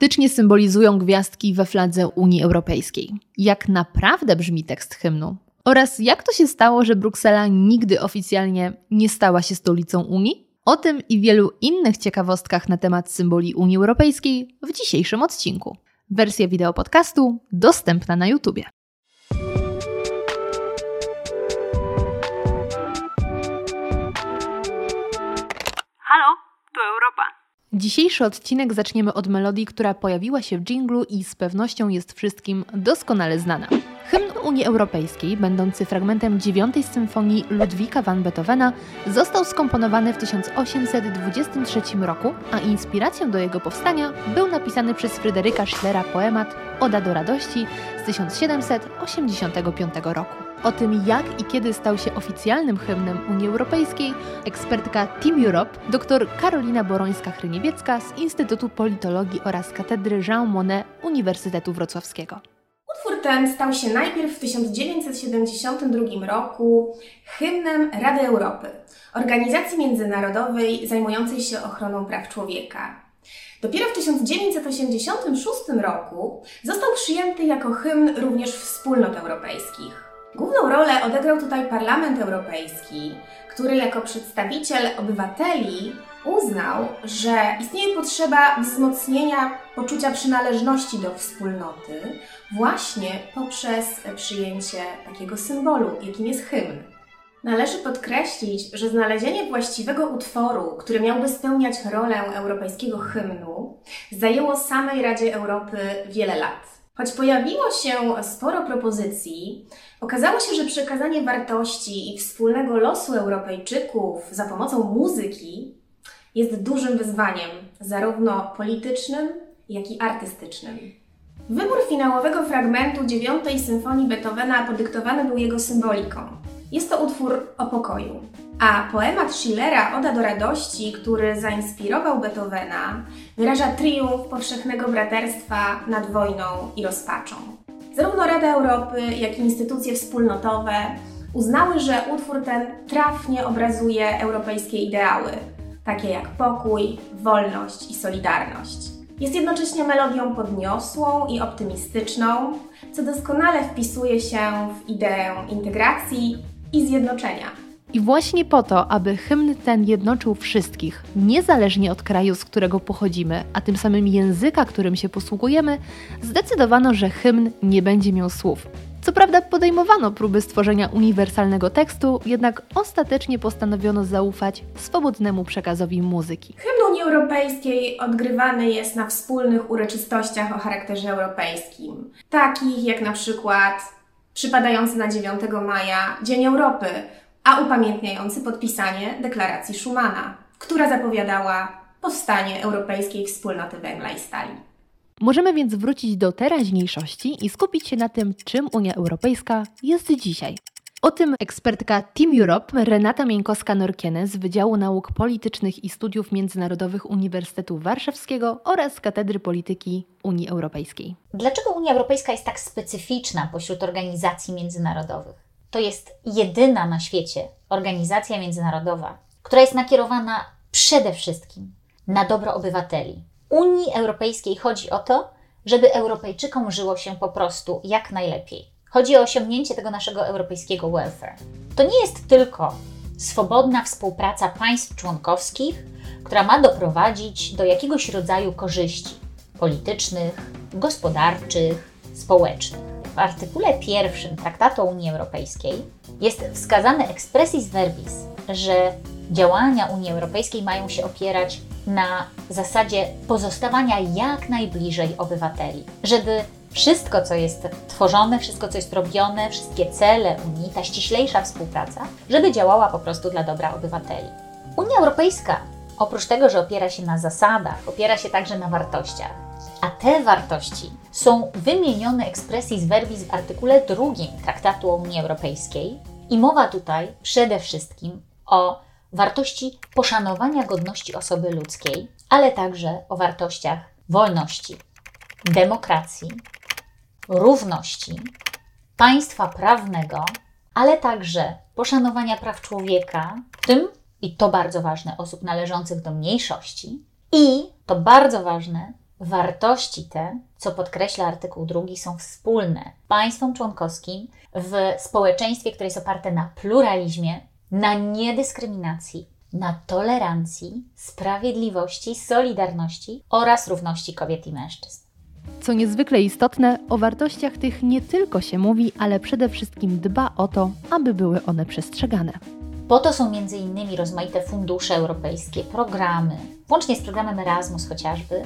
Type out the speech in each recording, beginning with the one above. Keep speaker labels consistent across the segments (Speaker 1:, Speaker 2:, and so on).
Speaker 1: faktycznie symbolizują gwiazdki we fladze Unii Europejskiej. Jak naprawdę brzmi tekst hymnu? Oraz jak to się stało, że Bruksela nigdy oficjalnie nie stała się stolicą Unii? O tym i wielu innych ciekawostkach na temat symboli Unii Europejskiej w dzisiejszym odcinku. Wersja wideo podcastu dostępna na YouTubie. Dzisiejszy odcinek zaczniemy od melodii, która pojawiła się w dżinglu i z pewnością jest wszystkim doskonale znana. Hymn Unii Europejskiej, będący fragmentem dziewiątej symfonii Ludwika van Beethovena, został skomponowany w 1823 roku, a inspiracją do jego powstania był napisany przez Fryderyka Schlera poemat Oda do radości z 1785 roku. O tym, jak i kiedy stał się oficjalnym hymnem Unii Europejskiej, ekspertka Team Europe, dr Karolina Borońska-Hryniewiecka z Instytutu Politologii oraz Katedry Jean Monnet Uniwersytetu Wrocławskiego.
Speaker 2: Utwór ten stał się najpierw w 1972 roku hymnem Rady Europy, organizacji międzynarodowej zajmującej się ochroną praw człowieka. Dopiero w 1986 roku został przyjęty jako hymn również wspólnot europejskich. Główną rolę odegrał tutaj Parlament Europejski, który jako przedstawiciel obywateli uznał, że istnieje potrzeba wzmocnienia poczucia przynależności do wspólnoty właśnie poprzez przyjęcie takiego symbolu, jakim jest hymn. Należy podkreślić, że znalezienie właściwego utworu, który miałby spełniać rolę europejskiego hymnu, zajęło samej Radzie Europy wiele lat. Choć pojawiło się sporo propozycji, okazało się, że przekazanie wartości i wspólnego losu Europejczyków za pomocą muzyki jest dużym wyzwaniem, zarówno politycznym, jak i artystycznym. Wybór finałowego fragmentu dziewiątej symfonii Beethovena podyktowany był jego symboliką. Jest to utwór o pokoju. A poemat Schillera Oda do radości, który zainspirował Beethovena, wyraża triumf powszechnego braterstwa nad wojną i rozpaczą. Zarówno Rada Europy, jak i instytucje wspólnotowe uznały, że utwór ten trafnie obrazuje europejskie ideały, takie jak pokój, wolność i solidarność. Jest jednocześnie melodią podniosłą i optymistyczną, co doskonale wpisuje się w ideę integracji i zjednoczenia.
Speaker 1: I właśnie po to, aby hymn ten jednoczył wszystkich, niezależnie od kraju, z którego pochodzimy, a tym samym języka, którym się posługujemy, zdecydowano, że hymn nie będzie miał słów. Co prawda podejmowano próby stworzenia uniwersalnego tekstu, jednak ostatecznie postanowiono zaufać swobodnemu przekazowi muzyki.
Speaker 2: Hymn Unii Europejskiej odgrywany jest na wspólnych uroczystościach o charakterze europejskim, takich jak na przykład przypadający na 9 maja Dzień Europy, a upamiętniający podpisanie deklaracji Schumana, która zapowiadała powstanie Europejskiej Wspólnoty Węgla i Stali.
Speaker 1: Możemy więc wrócić do teraźniejszości i skupić się na tym, czym Unia Europejska jest dzisiaj. O tym ekspertka Team Europe Renata Mieńkowska-Norkiene z Wydziału Nauk Politycznych i Studiów Międzynarodowych Uniwersytetu Warszawskiego oraz Katedry Polityki Unii Europejskiej.
Speaker 3: Dlaczego Unia Europejska jest tak specyficzna pośród organizacji międzynarodowych? To jest jedyna na świecie organizacja międzynarodowa, która jest nakierowana przede wszystkim na dobro obywateli. Unii Europejskiej chodzi o to, żeby Europejczykom żyło się po prostu jak najlepiej. Chodzi o osiągnięcie tego naszego europejskiego welfare. To nie jest tylko swobodna współpraca państw członkowskich, która ma doprowadzić do jakiegoś rodzaju korzyści politycznych, gospodarczych, społecznych. W artykule pierwszym Traktatu o Unii Europejskiej jest wskazane expressis verbis, że działania Unii Europejskiej mają się opierać na zasadzie pozostawania jak najbliżej obywateli, żeby wszystko, co jest tworzone, wszystko, co jest robione, wszystkie cele Unii, ta ściślejsza współpraca, żeby działała po prostu dla dobra obywateli. Unia Europejska, oprócz tego, że opiera się na zasadach, opiera się także na wartościach. A te wartości są wymienione expressis verbis w artykule drugim Traktatu o Unii Europejskiej i mowa tutaj przede wszystkim o wartości poszanowania godności osoby ludzkiej, ale także o wartościach wolności, demokracji, równości, państwa prawnego, ale także poszanowania praw człowieka, w tym, i to bardzo ważne, osób należących do mniejszości, i to bardzo ważne, Wartości te, co podkreśla artykuł drugi, są wspólne państwom członkowskim w społeczeństwie, które jest oparte na pluralizmie, na niedyskryminacji, na tolerancji, sprawiedliwości, solidarności oraz równości kobiet i mężczyzn.
Speaker 1: Co niezwykle istotne, o wartościach tych nie tylko się mówi, ale przede wszystkim dba o to, aby były one przestrzegane.
Speaker 3: Po to są innymi rozmaite fundusze europejskie, programy, włącznie z programem Erasmus chociażby,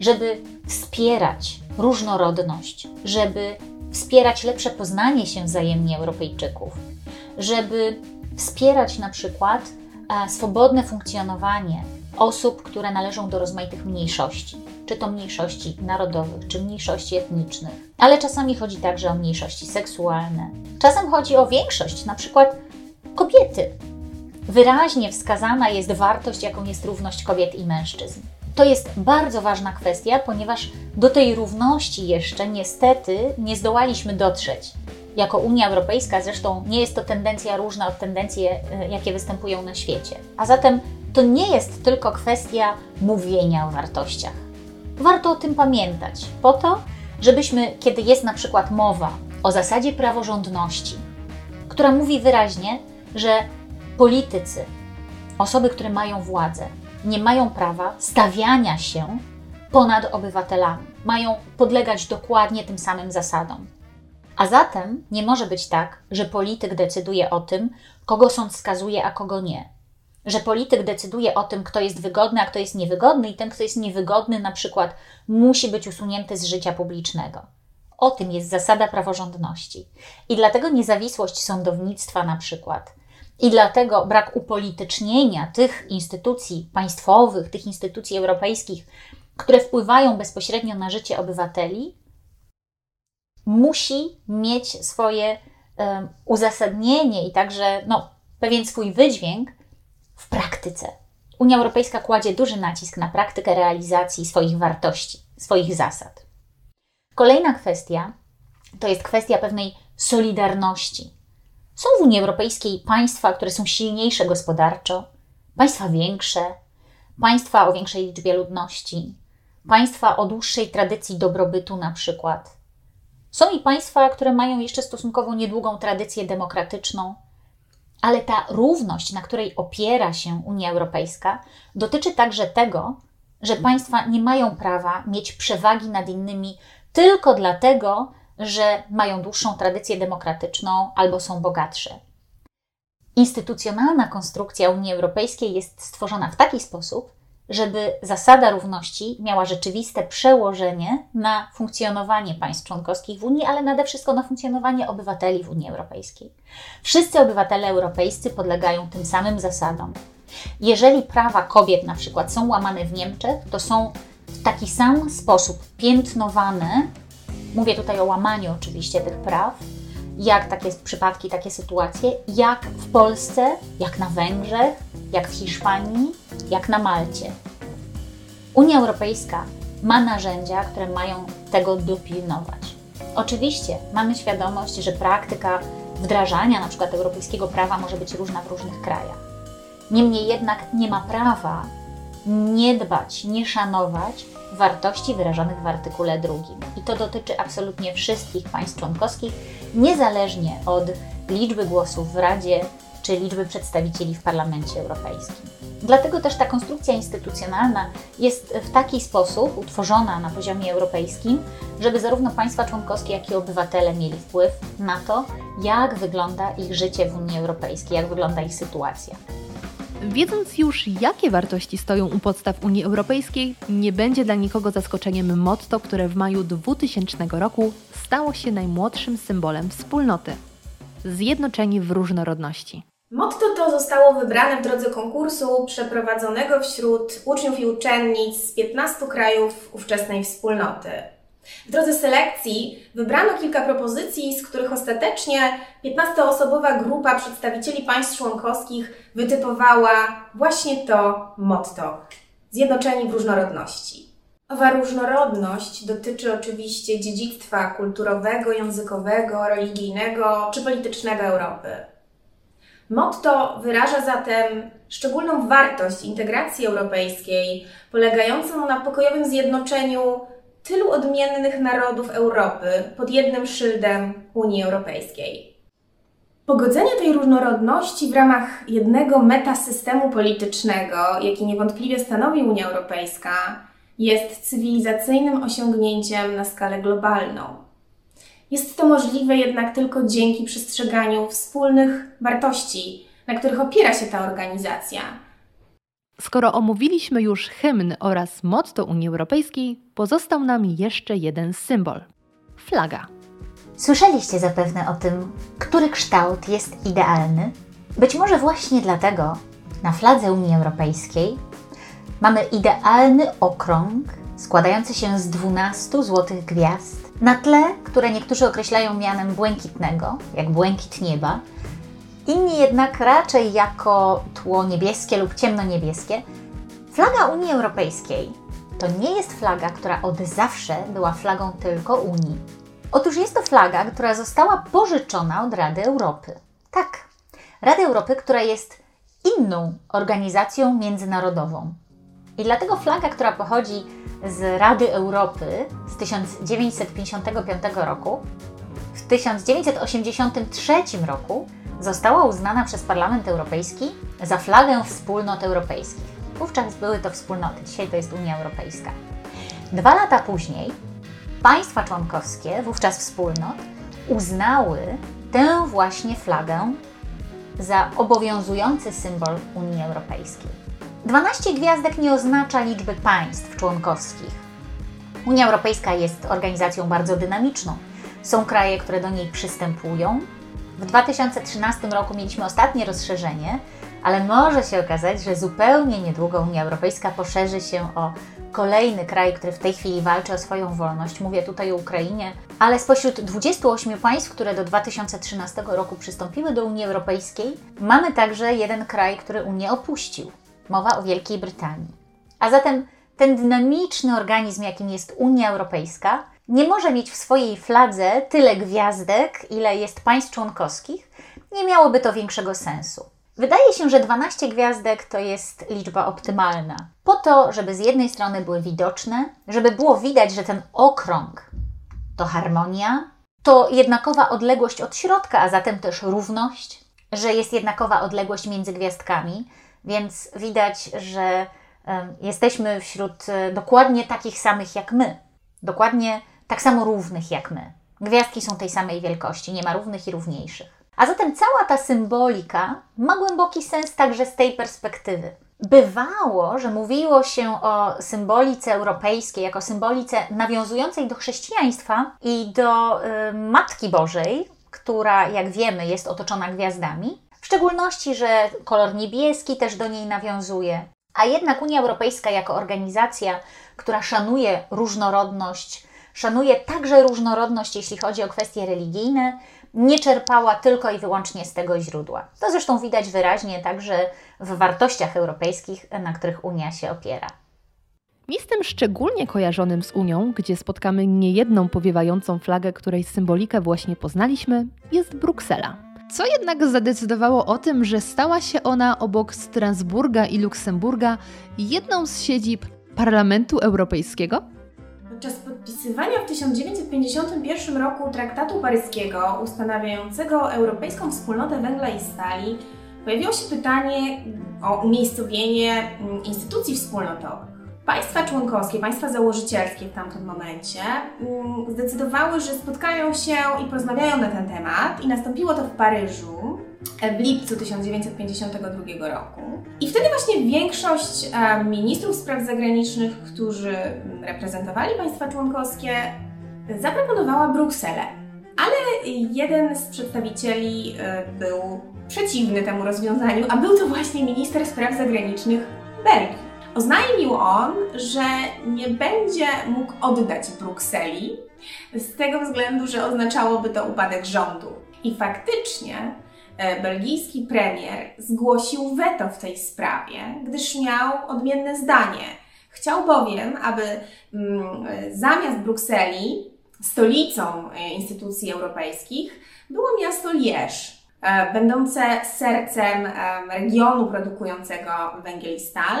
Speaker 3: żeby wspierać różnorodność, żeby wspierać lepsze poznanie się wzajemnie Europejczyków, żeby wspierać na przykład e, swobodne funkcjonowanie osób, które należą do rozmaitych mniejszości, czy to mniejszości narodowych, czy mniejszości etnicznych, ale czasami chodzi także o mniejszości seksualne. Czasem chodzi o większość, na przykład kobiety. Wyraźnie wskazana jest wartość, jaką jest równość kobiet i mężczyzn. To jest bardzo ważna kwestia, ponieważ do tej równości jeszcze niestety nie zdołaliśmy dotrzeć. Jako Unia Europejska zresztą nie jest to tendencja różna od tendencji, e, jakie występują na świecie. A zatem to nie jest tylko kwestia mówienia o wartościach. Warto o tym pamiętać, po to, żebyśmy, kiedy jest na przykład mowa o zasadzie praworządności, która mówi wyraźnie, że politycy, osoby, które mają władzę, nie mają prawa stawiania się ponad obywatelami. Mają podlegać dokładnie tym samym zasadom. A zatem nie może być tak, że polityk decyduje o tym, kogo sąd skazuje, a kogo nie. Że polityk decyduje o tym, kto jest wygodny, a kto jest niewygodny, i ten, kto jest niewygodny, na przykład musi być usunięty z życia publicznego. O tym jest zasada praworządności. I dlatego niezawisłość sądownictwa, na przykład, i dlatego brak upolitycznienia tych instytucji państwowych, tych instytucji europejskich, które wpływają bezpośrednio na życie obywateli, musi mieć swoje uzasadnienie i także no, pewien swój wydźwięk w praktyce. Unia Europejska kładzie duży nacisk na praktykę realizacji swoich wartości, swoich zasad. Kolejna kwestia to jest kwestia pewnej solidarności. Są w Unii Europejskiej państwa, które są silniejsze gospodarczo, państwa większe, państwa o większej liczbie ludności, państwa o dłuższej tradycji dobrobytu, na przykład. Są i państwa, które mają jeszcze stosunkowo niedługą tradycję demokratyczną, ale ta równość, na której opiera się Unia Europejska, dotyczy także tego, że państwa nie mają prawa mieć przewagi nad innymi tylko dlatego, że mają dłuższą tradycję demokratyczną albo są bogatsze. Instytucjonalna konstrukcja Unii Europejskiej jest stworzona w taki sposób, żeby zasada równości miała rzeczywiste przełożenie na funkcjonowanie państw członkowskich w Unii, ale nade wszystko na funkcjonowanie obywateli w Unii Europejskiej. Wszyscy obywatele europejscy podlegają tym samym zasadom. Jeżeli prawa kobiet na przykład są łamane w Niemczech, to są w taki sam sposób piętnowane Mówię tutaj o łamaniu oczywiście tych praw, jak takie przypadki, takie sytuacje, jak w Polsce, jak na Węgrzech, jak w Hiszpanii, jak na Malcie. Unia Europejska ma narzędzia, które mają tego dopilnować. Oczywiście mamy świadomość, że praktyka wdrażania na przykład europejskiego prawa może być różna w różnych krajach. Niemniej jednak nie ma prawa nie dbać, nie szanować wartości wyrażonych w artykule drugim. I to dotyczy absolutnie wszystkich państw członkowskich, niezależnie od liczby głosów w Radzie czy liczby przedstawicieli w Parlamencie Europejskim. Dlatego też ta konstrukcja instytucjonalna jest w taki sposób utworzona na poziomie europejskim, żeby zarówno państwa członkowskie, jak i obywatele mieli wpływ na to, jak wygląda ich życie w Unii Europejskiej, jak wygląda ich sytuacja.
Speaker 1: Wiedząc już, jakie wartości stoją u podstaw Unii Europejskiej, nie będzie dla nikogo zaskoczeniem motto, które w maju 2000 roku stało się najmłodszym symbolem wspólnoty zjednoczeni w różnorodności.
Speaker 2: Motto to zostało wybrane w drodze konkursu przeprowadzonego wśród uczniów i uczennic z 15 krajów ówczesnej wspólnoty. W drodze selekcji wybrano kilka propozycji, z których ostatecznie 15-osobowa grupa przedstawicieli państw członkowskich wytypowała właśnie to motto Zjednoczeni w różnorodności. Owa różnorodność dotyczy oczywiście dziedzictwa kulturowego, językowego, religijnego czy politycznego Europy. Motto wyraża zatem szczególną wartość integracji europejskiej, polegającą na pokojowym zjednoczeniu tylu odmiennych narodów Europy pod jednym szyldem Unii Europejskiej. Pogodzenie tej różnorodności w ramach jednego metasystemu politycznego, jaki niewątpliwie stanowi Unia Europejska, jest cywilizacyjnym osiągnięciem na skalę globalną. Jest to możliwe jednak tylko dzięki przestrzeganiu wspólnych wartości, na których opiera się ta organizacja.
Speaker 1: Skoro omówiliśmy już hymn oraz motto Unii Europejskiej, pozostał nam jeszcze jeden symbol flaga.
Speaker 3: Słyszeliście zapewne o tym, który kształt jest idealny? Być może właśnie dlatego na fladze Unii Europejskiej mamy idealny okrąg składający się z 12 złotych gwiazd, na tle, które niektórzy określają mianem błękitnego, jak błękit nieba, inni jednak raczej jako tło niebieskie lub ciemnoniebieskie. Flaga Unii Europejskiej to nie jest flaga, która od zawsze była flagą tylko Unii. Otóż jest to flaga, która została pożyczona od Rady Europy. Tak, Rady Europy, która jest inną organizacją międzynarodową. I dlatego flaga, która pochodzi z Rady Europy z 1955 roku, w 1983 roku została uznana przez Parlament Europejski za flagę wspólnot europejskich. Wówczas były to wspólnoty, dzisiaj to jest Unia Europejska. Dwa lata później państwa członkowskie, wówczas wspólnot, uznały tę właśnie flagę za obowiązujący symbol Unii Europejskiej. 12 gwiazdek nie oznacza liczby państw członkowskich. Unia Europejska jest organizacją bardzo dynamiczną. Są kraje, które do niej przystępują. W 2013 roku mieliśmy ostatnie rozszerzenie, ale może się okazać, że zupełnie niedługo Unia Europejska poszerzy się o kolejny kraj, który w tej chwili walczy o swoją wolność. Mówię tutaj o Ukrainie, ale spośród 28 państw, które do 2013 roku przystąpiły do Unii Europejskiej, mamy także jeden kraj, który Unię opuścił. Mowa o Wielkiej Brytanii. A zatem ten dynamiczny organizm, jakim jest Unia Europejska, nie może mieć w swojej fladze tyle gwiazdek, ile jest państw członkowskich, nie miałoby to większego sensu. Wydaje się, że 12 gwiazdek to jest liczba optymalna. Po to, żeby z jednej strony były widoczne, żeby było widać, że ten okrąg to harmonia, to jednakowa odległość od środka, a zatem też równość, że jest jednakowa odległość między gwiazdkami, więc widać, że jesteśmy wśród e, dokładnie takich samych jak my, dokładnie tak samo równych jak my. Gwiazdki są tej samej wielkości, nie ma równych i równiejszych. A zatem cała ta symbolika ma głęboki sens także z tej perspektywy. Bywało, że mówiło się o symbolice europejskiej jako symbolice nawiązującej do chrześcijaństwa i do y, Matki Bożej, która, jak wiemy, jest otoczona gwiazdami. W szczególności, że kolor niebieski też do niej nawiązuje. A jednak Unia Europejska, jako organizacja, która szanuje różnorodność, szanuje także różnorodność, jeśli chodzi o kwestie religijne, nie czerpała tylko i wyłącznie z tego źródła. To zresztą widać wyraźnie także w wartościach europejskich, na których Unia się opiera.
Speaker 1: Miejscem szczególnie kojarzonym z Unią, gdzie spotkamy niejedną powiewającą flagę, której symbolikę właśnie poznaliśmy, jest Bruksela. Co jednak zadecydowało o tym, że stała się ona obok Strasburga i Luksemburga jedną z siedzib Parlamentu Europejskiego?
Speaker 2: Podczas podpisywania w 1951 roku traktatu paryskiego ustanawiającego Europejską Wspólnotę Węgla i Stali pojawiło się pytanie o umiejscowienie mm, instytucji wspólnotowych. Państwa członkowskie, państwa założycielskie w tamtym momencie mm, zdecydowały, że spotkają się i porozmawiają na ten temat i nastąpiło to w Paryżu w lipcu 1952 roku. I wtedy właśnie większość e, ministrów spraw zagranicznych, którzy reprezentowali państwa członkowskie, zaproponowała Brukselę. Ale jeden z przedstawicieli e, był przeciwny temu rozwiązaniu, a był to właśnie minister spraw zagranicznych Belgii. Oznajmił on, że nie będzie mógł oddać Brukseli z tego względu, że oznaczałoby to upadek rządu. I faktycznie belgijski premier zgłosił weto w tej sprawie, gdyż miał odmienne zdanie. Chciał bowiem, aby mm, zamiast Brukseli stolicą e, instytucji europejskich było miasto Lierz. e, będące sercem regionu produkującego węgiel i stal,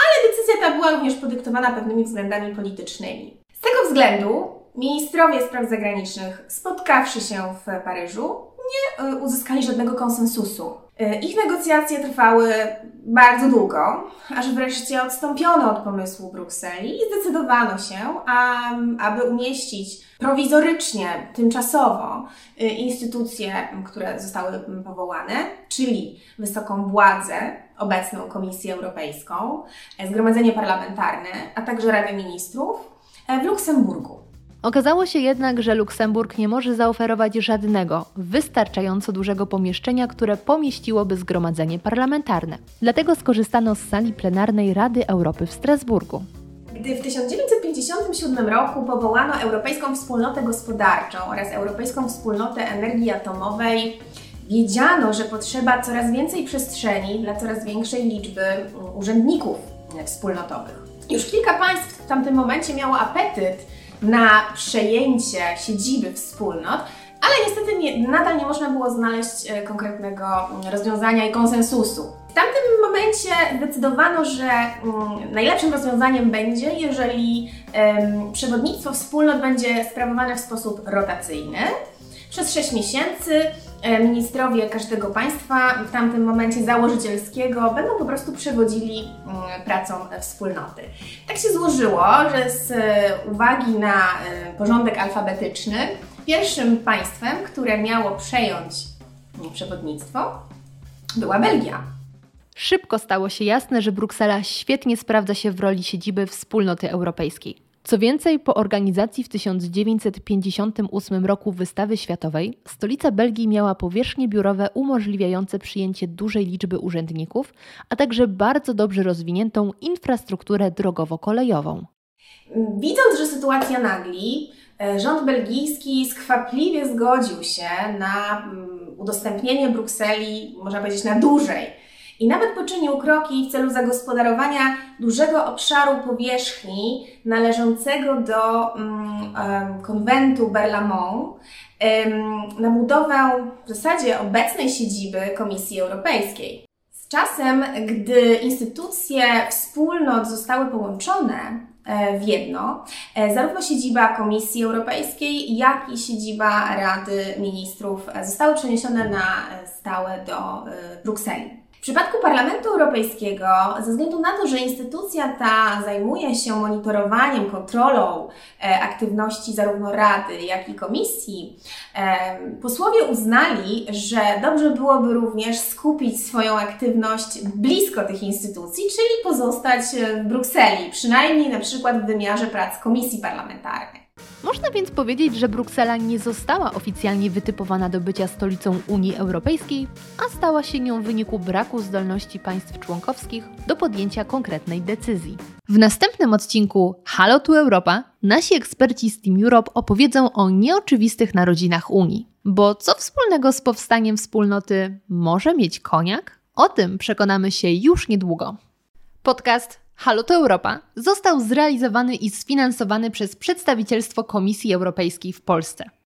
Speaker 2: ale decyzja ta była również podyktowana pewnymi względami politycznymi. Z tego względu ministrowie spraw zagranicznych, spotkawszy się w Paryżu, nie e, uzyskali żadnego konsensusu. E, ich negocjacje trwały bardzo długo, aż wreszcie odstąpiono od pomysłu Brukseli i zdecydowano się, aby umieścić prowizorycznie, tymczasowo e, instytucje, które zostały powołane, czyli wysoką władzę, obecną Komisję Europejską, Zgromadzenie Parlamentarne, a także Radę Ministrów w Luksemburgu.
Speaker 1: Okazało się jednak, że Luksemburg nie może zaoferować żadnego wystarczająco dużego pomieszczenia, które pomieściłoby zgromadzenie parlamentarne. Dlatego skorzystano z sali plenarnej Rady Europy w Strasburgu.
Speaker 2: Gdy w 1957 roku powołano Europejską Wspólnotę Gospodarczą oraz Europejską Wspólnotę Energii Atomowej, wiedziano, że potrzeba coraz więcej przestrzeni dla coraz większej liczby urzędników wspólnotowych. Już kilka państw w tamtym momencie miało apetyt na przejęcie siedziby wspólnot, ale niestety nie, nadal nie można było znaleźć e, konkretnego mm, rozwiązania i konsensusu. W tamtym momencie zdecydowano, że mm, najlepszym rozwiązaniem będzie, jeżeli przewodnictwo wspólnot będzie sprawowane w sposób rotacyjny. Przez 6 miesięcy e, ministrowie każdego państwa w tamtym momencie założycielskiego będą po prostu przewodzili mm, pracą wspólnoty. Tak się złożyło, że z e, uwagi na e, porządek alfabetyczny, pierwszym państwem, które miało przejąć przewodnictwo, była Belgia.
Speaker 1: Szybko stało się jasne, że Bruksela świetnie sprawdza się w roli siedziby wspólnoty europejskiej. Co więcej, po organizacji w 1958 roku wystawy światowej, stolica Belgii miała powierzchnie biurowe umożliwiające przyjęcie dużej liczby urzędników, a także bardzo dobrze rozwiniętą infrastrukturę drogowo-kolejową.
Speaker 2: Widząc, że sytuacja nagli, e, rząd belgijski skwapliwie zgodził się na mm, udostępnienie Brukseli, można powiedzieć, na dłużej i nawet poczynił kroki w celu zagospodarowania dużego obszaru powierzchni należącego do um, konwentu Berlamont um, na budowę w zasadzie obecnej siedziby Komisji Europejskiej. Z czasem, gdy instytucje wspólnot zostały połączone e, w jedno, e, zarówno siedziba Komisji Europejskiej, jak i siedziba Rady Ministrów zostały przeniesione na stałe do Brukseli. W przypadku Parlamentu Europejskiego, ze względu na to, że instytucja ta zajmuje się monitorowaniem, kontrolą e, aktywności zarówno Rady, jak i Komisji, e, posłowie uznali, że dobrze byłoby również skupić swoją aktywność blisko tych instytucji, czyli pozostać w Brukseli, przynajmniej na przykład w wymiarze prac Komisji Parlamentarnej.
Speaker 1: Można więc powiedzieć, że Bruksela nie została oficjalnie wytypowana do bycia stolicą Unii Europejskiej, a stała się nią w wyniku braku zdolności państw członkowskich do podjęcia konkretnej decyzji. W następnym odcinku Halo tu Europa nasi eksperci z Team Europe opowiedzą o nieoczywistych narodzinach Unii. Bo co wspólnego z powstaniem wspólnoty może mieć koniak? O tym przekonamy się już niedługo. Podcast Halo to Europa został zrealizowany i sfinansowany przez przedstawicielstwo Komisji Europejskiej w Polsce.